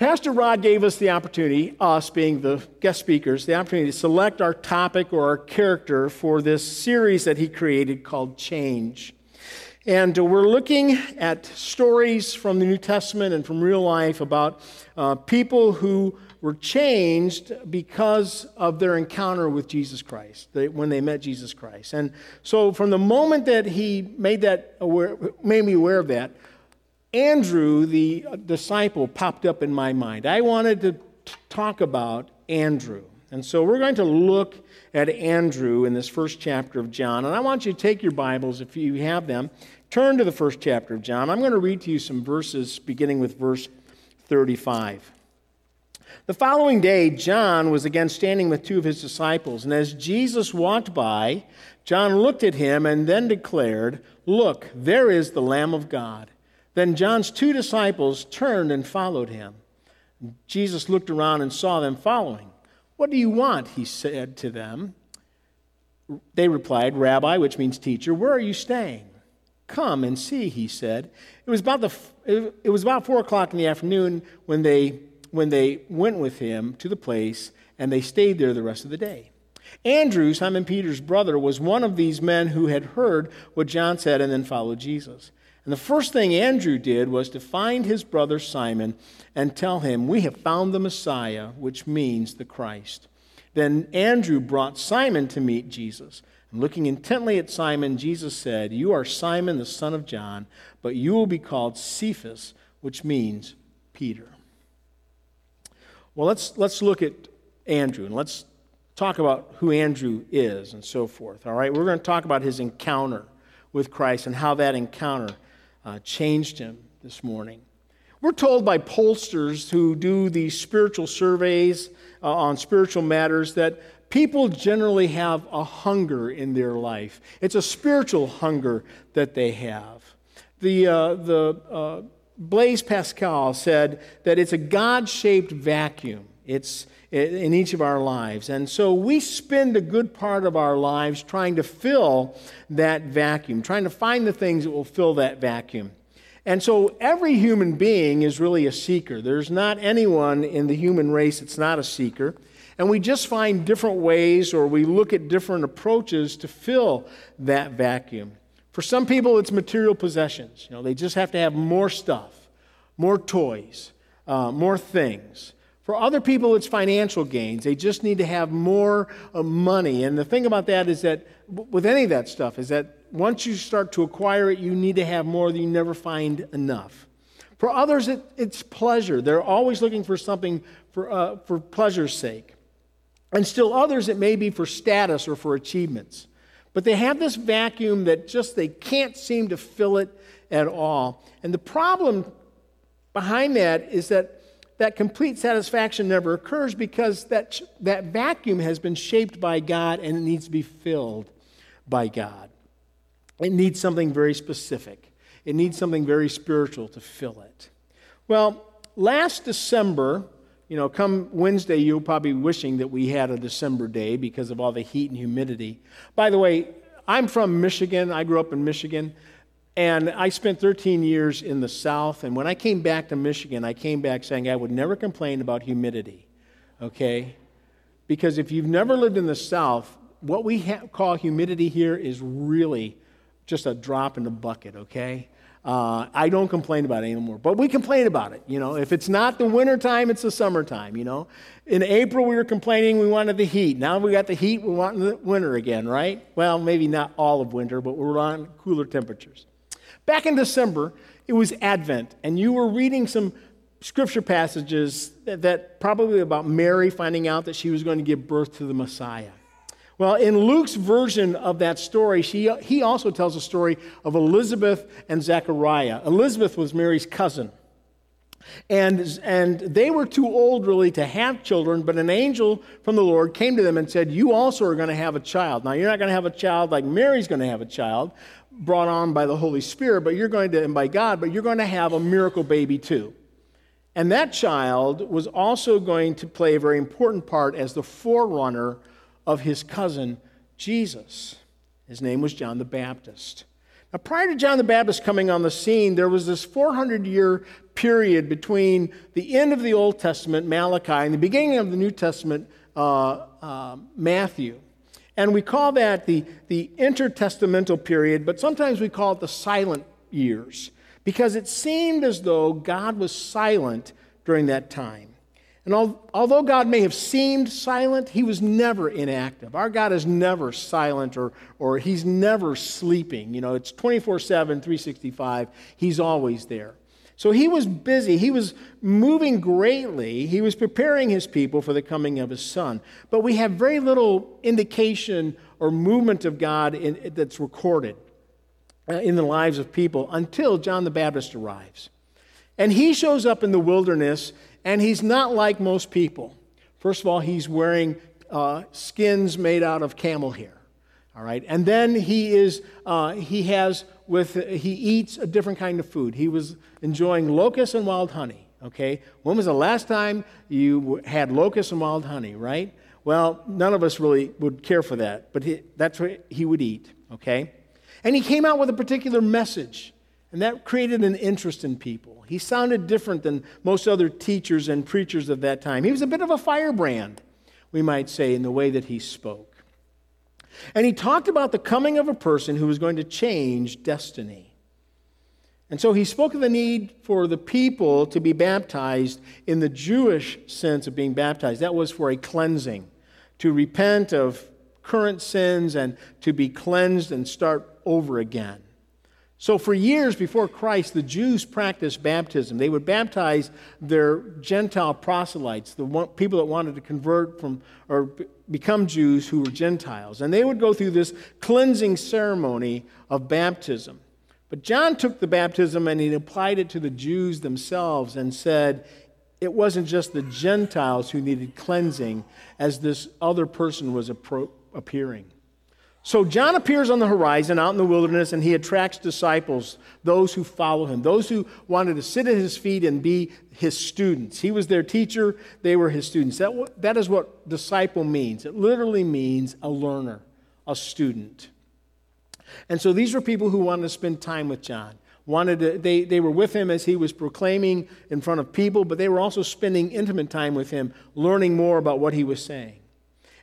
Pastor Rod gave us the opportunity, us being the guest speakers, the opportunity to select our topic or our character for this series that he created called Change. And we're looking at stories from the New Testament and from real life about uh, people who were changed because of their encounter with Jesus Christ, they, when they met Jesus Christ. And so, from the moment that he made, that aware, made me aware of that, Andrew, the disciple, popped up in my mind. I wanted to talk about Andrew. And so we're going to look at Andrew in this first chapter of John. And I want you to take your Bibles, if you have them, turn to the first chapter of John. I'm going to read to you some verses beginning with verse 35. The following day, John was again standing with two of his disciples. And as Jesus walked by, John looked at him and then declared, Look, there is the Lamb of God. Then John's two disciples turned and followed him. Jesus looked around and saw them following. What do you want? He said to them. They replied, Rabbi, which means teacher, where are you staying? Come and see, he said. It was about, the, it was about four o'clock in the afternoon when they, when they went with him to the place, and they stayed there the rest of the day. Andrew, Simon Peter's brother, was one of these men who had heard what John said and then followed Jesus. And the first thing Andrew did was to find his brother Simon and tell him, We have found the Messiah, which means the Christ. Then Andrew brought Simon to meet Jesus. And looking intently at Simon, Jesus said, You are Simon, the son of John, but you will be called Cephas, which means Peter. Well, let's, let's look at Andrew and let's talk about who Andrew is and so forth. All right, we're going to talk about his encounter with Christ and how that encounter uh, changed him this morning. We're told by pollsters who do these spiritual surveys uh, on spiritual matters that people generally have a hunger in their life. It's a spiritual hunger that they have. The, uh, the uh, Blaise Pascal said that it's a God shaped vacuum. It's in each of our lives. And so we spend a good part of our lives trying to fill that vacuum, trying to find the things that will fill that vacuum. And so every human being is really a seeker. There's not anyone in the human race that's not a seeker. And we just find different ways or we look at different approaches to fill that vacuum. For some people, it's material possessions. You know, they just have to have more stuff, more toys, uh, more things. For other people, it's financial gains. They just need to have more money. And the thing about that is that, with any of that stuff, is that once you start to acquire it, you need to have more you never find enough. For others, it, it's pleasure. They're always looking for something for, uh, for pleasure's sake. And still others, it may be for status or for achievements. But they have this vacuum that just they can't seem to fill it at all. And the problem behind that is that that complete satisfaction never occurs because that, that vacuum has been shaped by God and it needs to be filled by God. It needs something very specific, it needs something very spiritual to fill it. Well, last December, you know, come Wednesday, you'll probably be wishing that we had a December day because of all the heat and humidity. By the way, I'm from Michigan. I grew up in Michigan. And I spent 13 years in the South, and when I came back to Michigan, I came back saying I would never complain about humidity, okay? Because if you've never lived in the South, what we ha- call humidity here is really just a drop in the bucket, okay? Uh, I don't complain about it anymore, but we complain about it. You know, if it's not the wintertime, it's the summertime. You know, in April we were complaining we wanted the heat. Now we got the heat, we want the winter again, right? Well, maybe not all of winter, but we're on cooler temperatures. Back in December, it was Advent, and you were reading some scripture passages that, that, probably about Mary finding out that she was going to give birth to the Messiah. Well, in Luke's version of that story, she, he also tells a story of Elizabeth and Zechariah. Elizabeth was Mary's cousin. And, and they were too old really to have children, but an angel from the Lord came to them and said, You also are going to have a child. Now, you're not going to have a child like Mary's going to have a child, brought on by the Holy Spirit, but you're going to, and by God, but you're going to have a miracle baby too. And that child was also going to play a very important part as the forerunner of his cousin, Jesus. His name was John the Baptist. Now, prior to John the Baptist coming on the scene, there was this 400 year period between the end of the Old Testament, Malachi, and the beginning of the New Testament, uh, uh, Matthew. And we call that the, the intertestamental period, but sometimes we call it the silent years because it seemed as though God was silent during that time. And although God may have seemed silent, he was never inactive. Our God is never silent or, or he's never sleeping. You know, it's 24 7, 365. He's always there. So he was busy. He was moving greatly. He was preparing his people for the coming of his son. But we have very little indication or movement of God in, that's recorded uh, in the lives of people until John the Baptist arrives. And he shows up in the wilderness, and he's not like most people. First of all, he's wearing uh, skins made out of camel hair. All right, and then he is uh, he has with he eats a different kind of food. He was enjoying locusts and wild honey. Okay, when was the last time you had locusts and wild honey? Right. Well, none of us really would care for that, but he, that's what he would eat. Okay, and he came out with a particular message, and that created an interest in people. He sounded different than most other teachers and preachers of that time. He was a bit of a firebrand, we might say, in the way that he spoke. And he talked about the coming of a person who was going to change destiny. And so he spoke of the need for the people to be baptized in the Jewish sense of being baptized. That was for a cleansing, to repent of current sins and to be cleansed and start over again. So, for years before Christ, the Jews practiced baptism. They would baptize their Gentile proselytes, the people that wanted to convert from or become Jews who were Gentiles. And they would go through this cleansing ceremony of baptism. But John took the baptism and he applied it to the Jews themselves and said it wasn't just the Gentiles who needed cleansing as this other person was appearing. So John appears on the horizon out in the wilderness and he attracts disciples, those who follow him, those who wanted to sit at his feet and be his students. He was their teacher, they were his students. That, that is what disciple means. It literally means a learner, a student. And so these were people who wanted to spend time with John. Wanted to, they, they were with him as he was proclaiming in front of people, but they were also spending intimate time with him, learning more about what he was saying.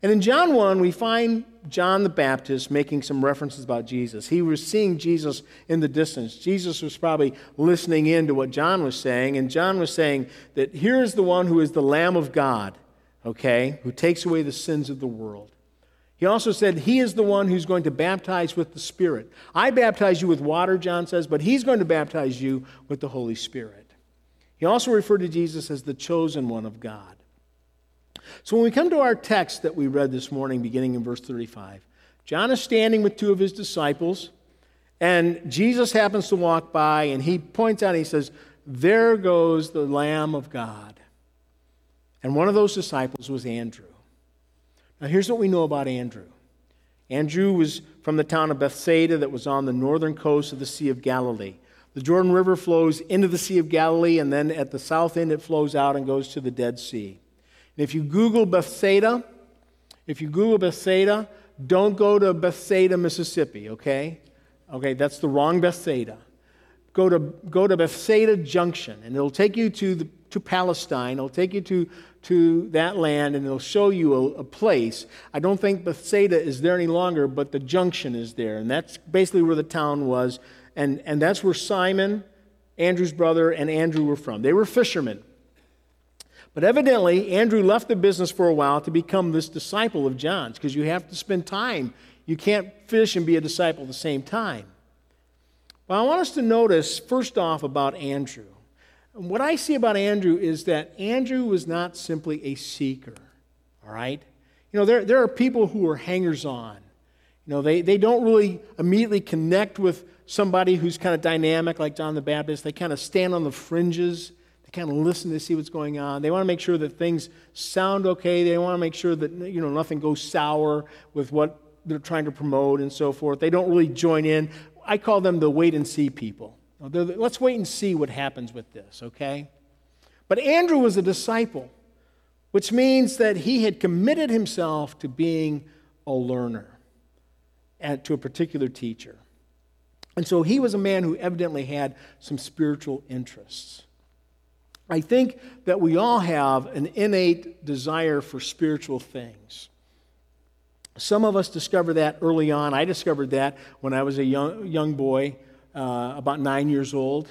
And in John 1, we find John the Baptist making some references about Jesus. He was seeing Jesus in the distance. Jesus was probably listening in to what John was saying, and John was saying that here is the one who is the Lamb of God, okay, who takes away the sins of the world. He also said, He is the one who's going to baptize with the Spirit. I baptize you with water, John says, but He's going to baptize you with the Holy Spirit. He also referred to Jesus as the chosen one of God. So when we come to our text that we read this morning, beginning in verse 35, John is standing with two of his disciples, and Jesus happens to walk by, and he points out, and he says, There goes the Lamb of God. And one of those disciples was Andrew. Now, here's what we know about Andrew Andrew was from the town of Bethsaida that was on the northern coast of the Sea of Galilee. The Jordan River flows into the Sea of Galilee, and then at the south end, it flows out and goes to the Dead Sea. And if you Google Bethsaida, if you Google Bethsaida, don't go to Bethsaida, Mississippi, okay? Okay, that's the wrong Bethsaida. Go to, go to Bethsaida Junction, and it'll take you to, the, to Palestine. It'll take you to, to that land, and it'll show you a, a place. I don't think Bethsaida is there any longer, but the junction is there. And that's basically where the town was. And, and that's where Simon, Andrew's brother, and Andrew were from. They were fishermen. But evidently, Andrew left the business for a while to become this disciple of John's because you have to spend time. You can't fish and be a disciple at the same time. Well, I want us to notice, first off, about Andrew. What I see about Andrew is that Andrew was not simply a seeker, all right? You know, there, there are people who are hangers on. You know, they, they don't really immediately connect with somebody who's kind of dynamic like John the Baptist. They kind of stand on the fringes. Kind of listen to see what's going on. They want to make sure that things sound okay. They want to make sure that you know nothing goes sour with what they're trying to promote and so forth. They don't really join in. I call them the wait and see people. Let's wait and see what happens with this, okay? But Andrew was a disciple, which means that he had committed himself to being a learner and to a particular teacher. And so he was a man who evidently had some spiritual interests. I think that we all have an innate desire for spiritual things. Some of us discover that early on. I discovered that when I was a young, young boy, uh, about nine years old,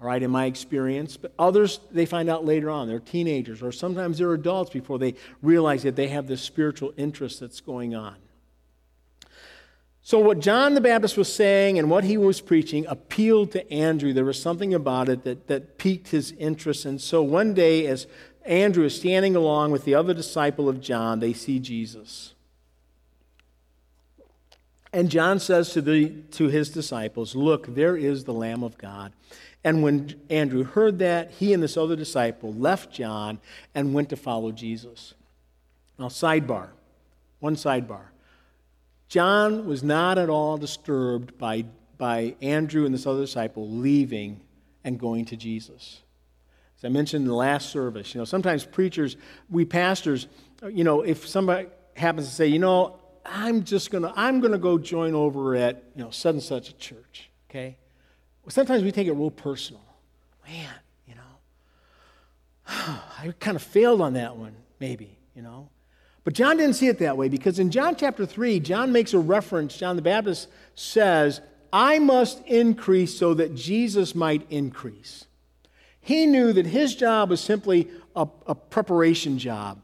all right, in my experience. But others, they find out later on. They're teenagers, or sometimes they're adults before they realize that they have this spiritual interest that's going on. So, what John the Baptist was saying and what he was preaching appealed to Andrew. There was something about it that, that piqued his interest. And so, one day, as Andrew is standing along with the other disciple of John, they see Jesus. And John says to, the, to his disciples, Look, there is the Lamb of God. And when Andrew heard that, he and this other disciple left John and went to follow Jesus. Now, sidebar, one sidebar. John was not at all disturbed by, by Andrew and this other disciple leaving and going to Jesus. As I mentioned in the last service, you know, sometimes preachers, we pastors, you know, if somebody happens to say, you know, I'm just gonna, I'm gonna go join over at, you know, such and such a church, okay? Well, sometimes we take it real personal. Man, you know, I kind of failed on that one, maybe, you know. But John didn't see it that way because in John chapter 3, John makes a reference. John the Baptist says, I must increase so that Jesus might increase. He knew that his job was simply a, a, preparation job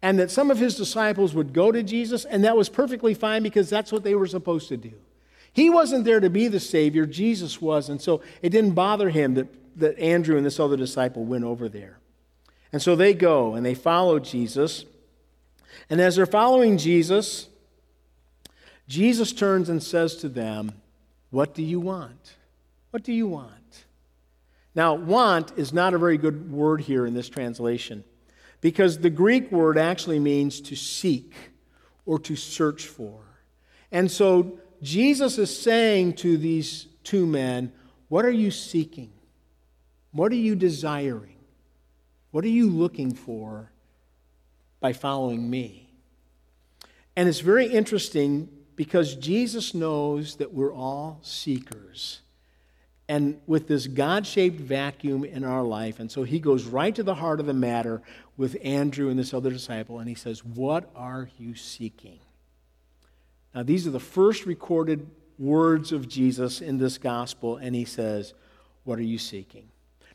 and that some of his disciples would go to Jesus, and that was perfectly fine because that's what they were supposed to do. He wasn't there to be the Savior, Jesus was, and so it didn't bother him that, that Andrew and this other disciple went over there. And so they go and they follow Jesus. And as they're following Jesus, Jesus turns and says to them, What do you want? What do you want? Now, want is not a very good word here in this translation because the Greek word actually means to seek or to search for. And so Jesus is saying to these two men, What are you seeking? What are you desiring? What are you looking for by following me. And it's very interesting because Jesus knows that we're all seekers. And with this God shaped vacuum in our life, and so he goes right to the heart of the matter with Andrew and this other disciple, and he says, What are you seeking? Now, these are the first recorded words of Jesus in this gospel, and he says, What are you seeking?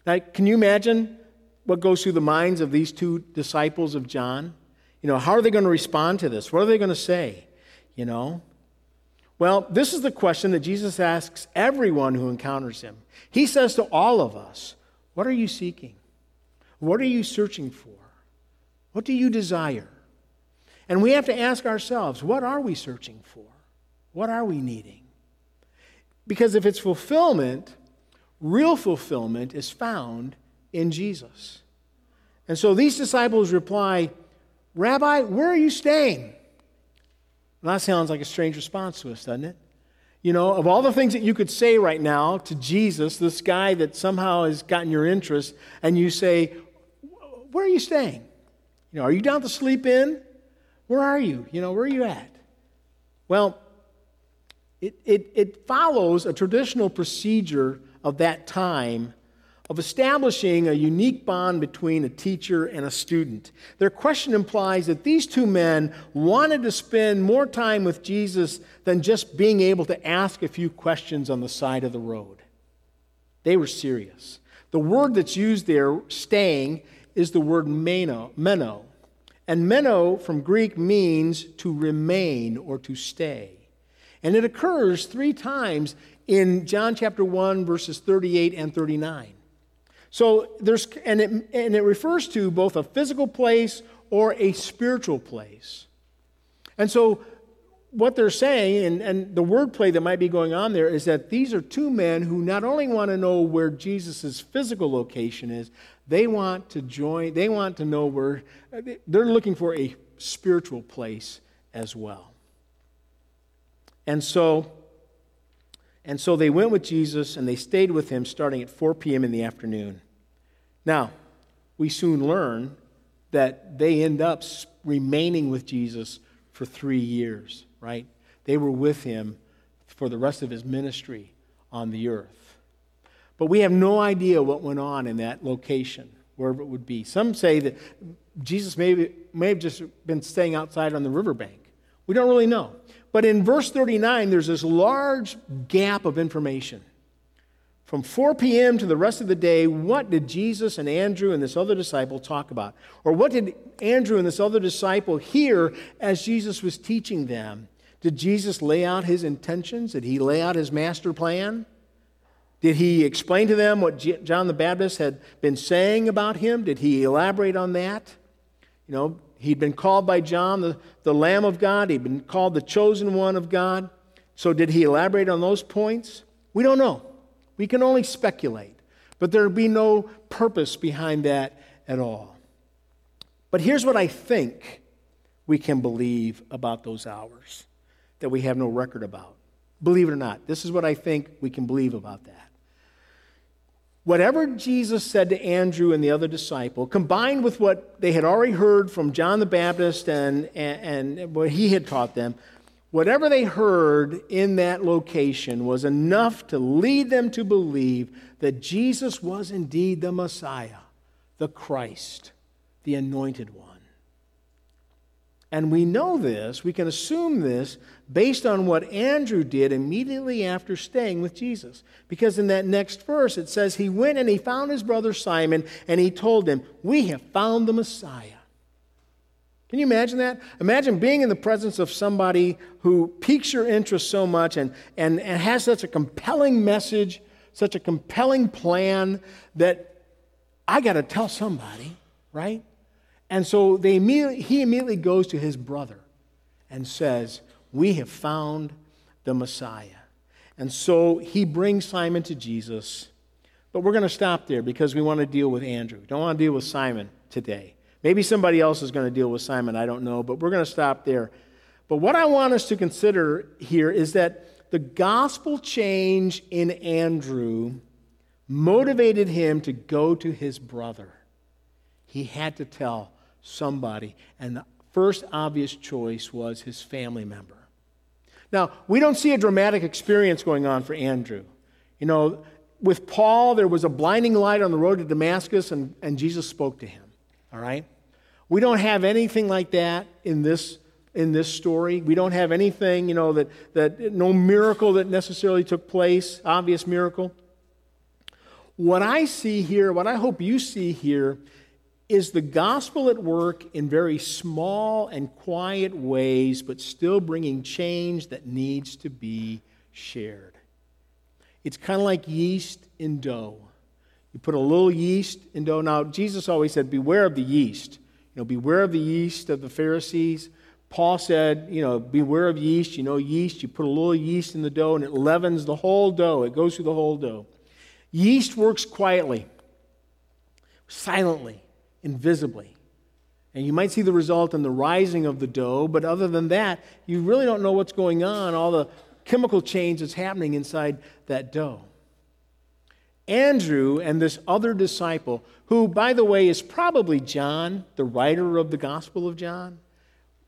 Now, can you imagine what goes through the minds of these two disciples of John? You know, how are they going to respond to this? What are they going to say? You know? Well, this is the question that Jesus asks everyone who encounters him. He says to all of us, What are you seeking? What are you searching for? What do you desire? And we have to ask ourselves, what are we searching for? What are we needing? Because if it's fulfillment, real fulfillment is found in Jesus. And so these disciples reply, Rabbi, where are you staying? That sounds like a strange response to us, doesn't it? You know, of all the things that you could say right now to Jesus, this guy that somehow has gotten your interest, and you say, Where are you staying? You know, are you down to sleep in? Where are you? You know, where are you at? Well, it, it, it follows a traditional procedure of that time of establishing a unique bond between a teacher and a student. Their question implies that these two men wanted to spend more time with Jesus than just being able to ask a few questions on the side of the road. They were serious. The word that's used there, staying, is the word meno, meno. And meno from Greek means to remain or to stay. And it occurs three times in John chapter 1, verses 38 and 39. So there's, and it, and it refers to both a physical place or a spiritual place. And so what they're saying, and, and the wordplay that might be going on there, is that these are two men who not only want to know where Jesus' physical location is, they want to join, they want to know where, they're looking for a spiritual place as well. And so, and so they went with Jesus and they stayed with him starting at 4 p.m. in the afternoon. Now, we soon learn that they end up remaining with Jesus for three years, right? They were with him for the rest of his ministry on the earth. But we have no idea what went on in that location, wherever it would be. Some say that Jesus may, may have just been staying outside on the riverbank. We don't really know. But in verse 39, there's this large gap of information. From 4 p.m. to the rest of the day, what did Jesus and Andrew and this other disciple talk about? Or what did Andrew and this other disciple hear as Jesus was teaching them? Did Jesus lay out his intentions? Did he lay out his master plan? Did he explain to them what John the Baptist had been saying about him? Did he elaborate on that? You know, he'd been called by John the, the Lamb of God, he'd been called the chosen one of God. So, did he elaborate on those points? We don't know. We can only speculate. But there'd be no purpose behind that at all. But here's what I think we can believe about those hours that we have no record about. Believe it or not, this is what I think we can believe about that. Whatever Jesus said to Andrew and the other disciple, combined with what they had already heard from John the Baptist and, and, and what he had taught them, whatever they heard in that location was enough to lead them to believe that Jesus was indeed the Messiah, the Christ, the anointed one. And we know this, we can assume this based on what Andrew did immediately after staying with Jesus. Because in that next verse it says, He went and he found his brother Simon and he told him, We have found the Messiah. Can you imagine that? Imagine being in the presence of somebody who piques your interest so much and, and, and has such a compelling message, such a compelling plan that I got to tell somebody, right? And so they immediately, he immediately goes to his brother and says, We have found the Messiah. And so he brings Simon to Jesus. But we're going to stop there because we want to deal with Andrew. Don't want to deal with Simon today. Maybe somebody else is going to deal with Simon, I don't know, but we're going to stop there. But what I want us to consider here is that the gospel change in Andrew motivated him to go to his brother. He had to tell somebody. And the first obvious choice was his family member. Now, we don't see a dramatic experience going on for Andrew. You know, with Paul, there was a blinding light on the road to Damascus, and, and Jesus spoke to him. All right? We don't have anything like that in this, in this story. We don't have anything, you know, that, that no miracle that necessarily took place, obvious miracle. What I see here, what I hope you see here, is the gospel at work in very small and quiet ways, but still bringing change that needs to be shared. It's kind of like yeast in dough. You put a little yeast in dough. Now, Jesus always said, Beware of the yeast. You know, beware of the yeast of the Pharisees. Paul said, you know, beware of yeast. You know, yeast, you put a little yeast in the dough and it leavens the whole dough. It goes through the whole dough. Yeast works quietly, silently invisibly. And you might see the result in the rising of the dough, but other than that, you really don't know what's going on, all the chemical change that's happening inside that dough. Andrew and this other disciple, who, by the way, is probably John, the writer of the Gospel of John.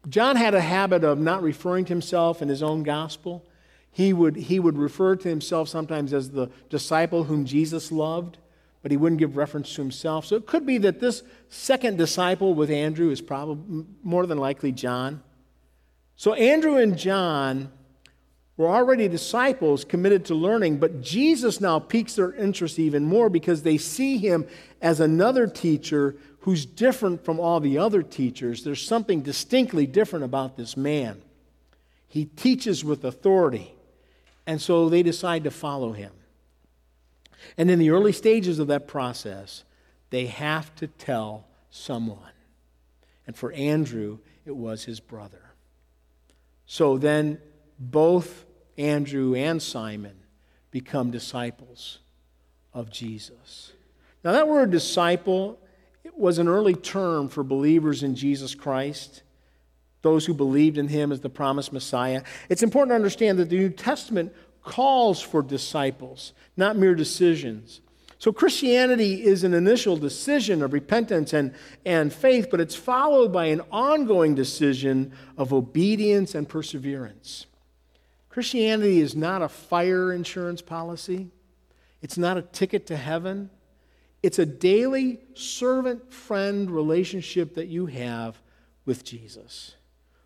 John had a habit of not referring to himself in his own gospel. He would, he would refer to himself sometimes as the disciple whom Jesus loved but he wouldn't give reference to himself. So it could be that this second disciple with Andrew is probably more than likely John. So Andrew and John were already disciples committed to learning, but Jesus now piques their interest even more because they see him as another teacher who's different from all the other teachers. There's something distinctly different about this man. He teaches with authority, and so they decide to follow him. And in the early stages of that process, they have to tell someone. And for Andrew, it was his brother. So then both Andrew and Simon become disciples of Jesus. Now, that word disciple was an early term for believers in Jesus Christ, those who believed in him as the promised Messiah. It's important to understand that the New Testament calls for disciples, not mere decisions. So, Christianity is an initial decision of repentance and, and faith, but it's followed by an ongoing decision of obedience and perseverance. Christianity is not a fire insurance policy, it's not a ticket to heaven. It's a daily servant friend relationship that you have with Jesus.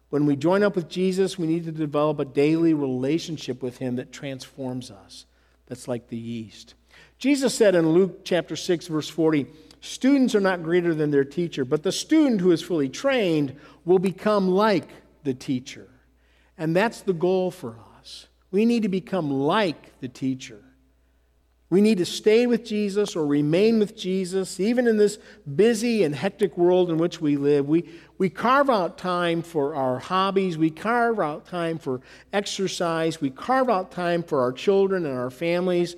When we join up with Jesus, we need to develop a daily relationship with Him that transforms us. That's like the yeast. Jesus said in Luke chapter 6, verse 40, Students are not greater than their teacher, but the student who is fully trained will become like the teacher. And that's the goal for us. We need to become like the teacher. We need to stay with Jesus or remain with Jesus, even in this busy and hectic world in which we live. We, we carve out time for our hobbies, we carve out time for exercise, we carve out time for our children and our families.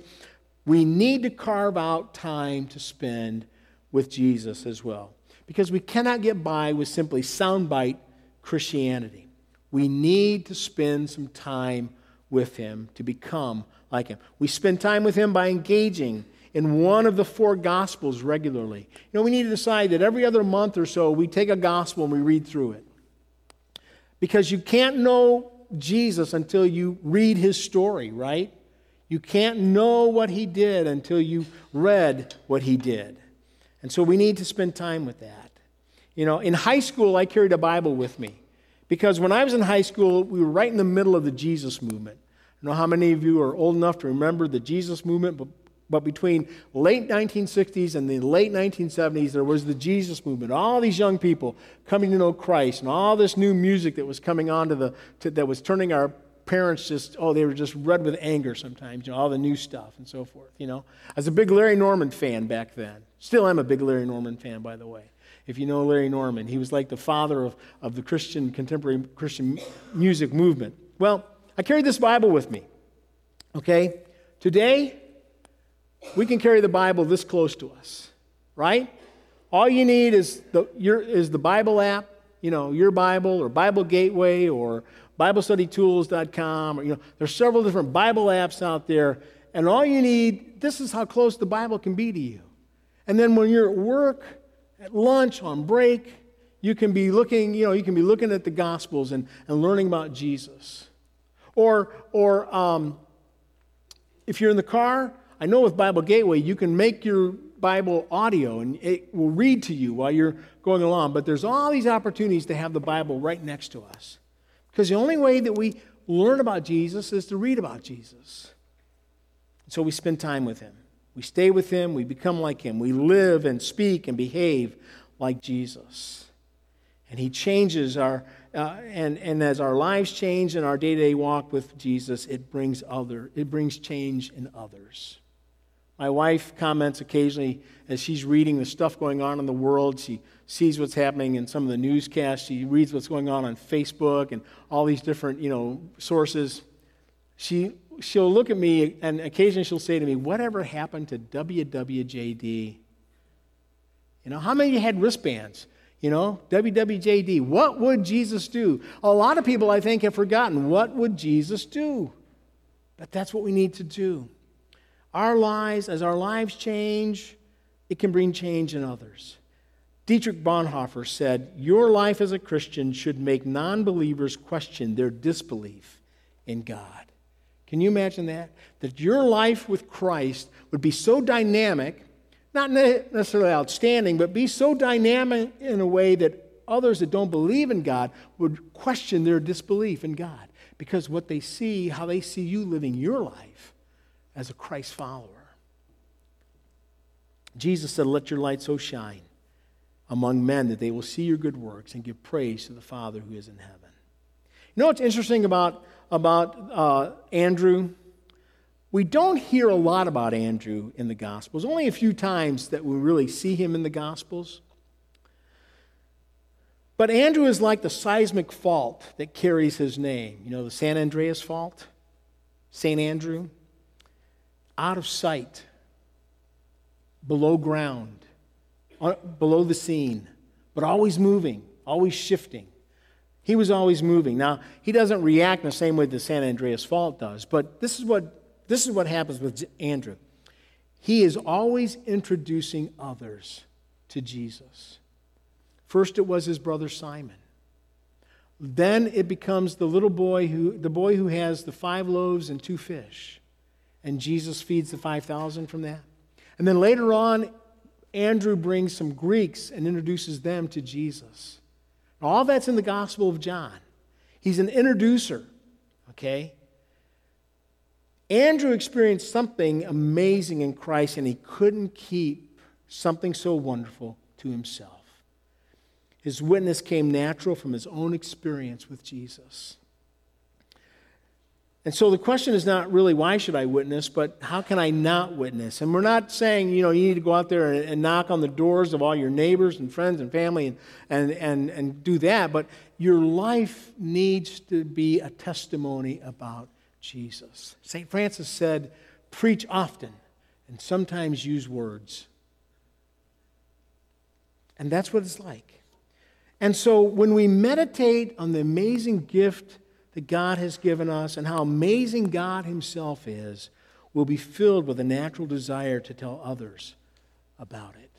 We need to carve out time to spend with Jesus as well. Because we cannot get by with simply soundbite Christianity. We need to spend some time with Him to become like him. We spend time with him by engaging in one of the four gospels regularly. You know, we need to decide that every other month or so we take a gospel and we read through it. Because you can't know Jesus until you read his story, right? You can't know what he did until you read what he did. And so we need to spend time with that. You know, in high school, I carried a Bible with me because when I was in high school, we were right in the middle of the Jesus movement know how many of you are old enough to remember the Jesus movement, but, but between late 1960s and the late 1970s, there was the Jesus movement. All these young people coming to know Christ, and all this new music that was coming on to the to, that was turning our parents just oh they were just red with anger sometimes you know all the new stuff and so forth you know. I was a big larry norman fan back then. Still am a big larry norman fan by the way. If you know larry norman he was like the father of, of the christian contemporary christian music movement. Well I carry this Bible with me. Okay? Today, we can carry the Bible this close to us, right? All you need is the, your, is the Bible app, you know, your Bible or Bible Gateway or BibleStudyTools.com. Or, you know, there's several different Bible apps out there, and all you need, this is how close the Bible can be to you. And then when you're at work, at lunch, on break, you can be looking, you know, you can be looking at the Gospels and, and learning about Jesus. Or, or um, if you're in the car, I know with Bible Gateway, you can make your Bible audio and it will read to you while you're going along. But there's all these opportunities to have the Bible right next to us. Because the only way that we learn about Jesus is to read about Jesus. So we spend time with him. We stay with him. We become like him. We live and speak and behave like Jesus. And he changes our, uh, and, and as our lives change and our day-to-day walk with jesus it brings other it brings change in others. My wife comments occasionally as she's reading the stuff going on in the world. She sees what's happening in some of the newscasts. She reads what's going on on facebook and all these different you know sources. She she'll look at me and occasionally she'll say to me whatever happened to wwjd you know how many had wristbands you know, WWJD. What would Jesus do? A lot of people, I think, have forgotten what would Jesus do? But that's what we need to do. Our lives, as our lives change, it can bring change in others. Dietrich Bonhoeffer said, Your life as a Christian should make non believers question their disbelief in God. Can you imagine that? That your life with Christ would be so dynamic not necessarily outstanding, but be so dynamic in a way that others that don't believe in God would question their disbelief in God because what they see, how they see you living your life as a Christ follower. Jesus said, Let your light so shine among men that they will see your good works and give praise to the Father who is in heaven. You know what's interesting about, about uh, Andrew? We don't hear a lot about Andrew in the Gospels, only a few times that we really see him in the Gospels. But Andrew is like the seismic fault that carries his name. You know, the San Andreas fault, St. Andrew, out of sight, below ground, uh, below the scene, but always moving, always shifting. He was always moving. Now, he doesn't react in the same way the San Andreas fault does, but this is what this is what happens with Andrew. He is always introducing others to Jesus. First, it was his brother Simon. then it becomes the little boy who, the boy who has the five loaves and two fish. And Jesus feeds the 5,000 from that. And then later on, Andrew brings some Greeks and introduces them to Jesus. All that's in the Gospel of John. He's an introducer, okay? Andrew experienced something amazing in Christ, and he couldn't keep something so wonderful to himself. His witness came natural from his own experience with Jesus. And so the question is not really why should I witness, but how can I not witness? And we're not saying, you know, you need to go out there and, and knock on the doors of all your neighbors and friends and family and, and, and, and do that, but your life needs to be a testimony about Jesus. St. Francis said, preach often and sometimes use words. And that's what it's like. And so when we meditate on the amazing gift that God has given us and how amazing God Himself is, we'll be filled with a natural desire to tell others about it.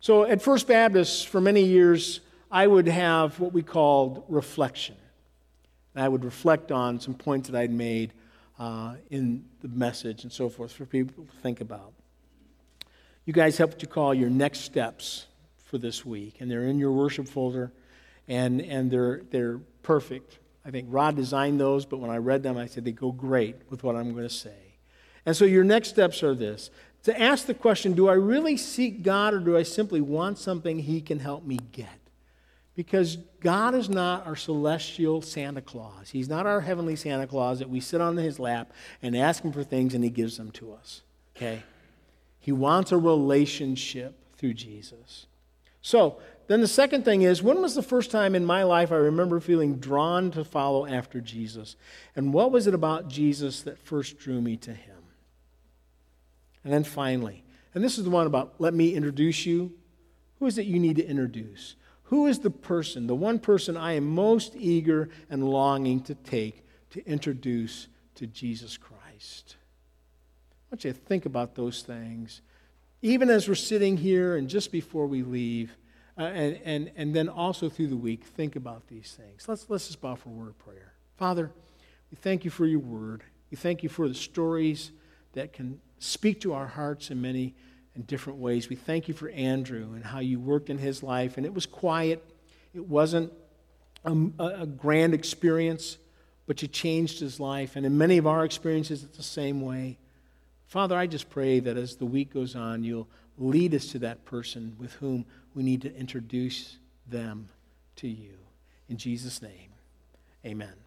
So at First Baptist, for many years, I would have what we called reflection. And I would reflect on some points that I'd made uh, in the message and so forth for people to think about. You guys have what you call your next steps for this week, and they're in your worship folder, and, and they're, they're perfect. I think Rod designed those, but when I read them, I said they go great with what I'm going to say. And so your next steps are this to ask the question do I really seek God, or do I simply want something He can help me get? Because God is not our celestial Santa Claus. He's not our heavenly Santa Claus that we sit on his lap and ask him for things and he gives them to us. Okay? He wants a relationship through Jesus. So, then the second thing is when was the first time in my life I remember feeling drawn to follow after Jesus? And what was it about Jesus that first drew me to him? And then finally, and this is the one about let me introduce you. Who is it you need to introduce? Who is the person, the one person I am most eager and longing to take to introduce to Jesus Christ? I want you to think about those things even as we're sitting here and just before we leave, uh, and, and, and then also through the week, think about these things. Let's, let's just bow for a word of prayer. Father, we thank you for your word. We thank you for the stories that can speak to our hearts in many and different ways. We thank you for Andrew and how you worked in his life. And it was quiet, it wasn't a, a grand experience, but you changed his life. And in many of our experiences, it's the same way. Father, I just pray that as the week goes on, you'll lead us to that person with whom we need to introduce them to you. In Jesus' name, amen.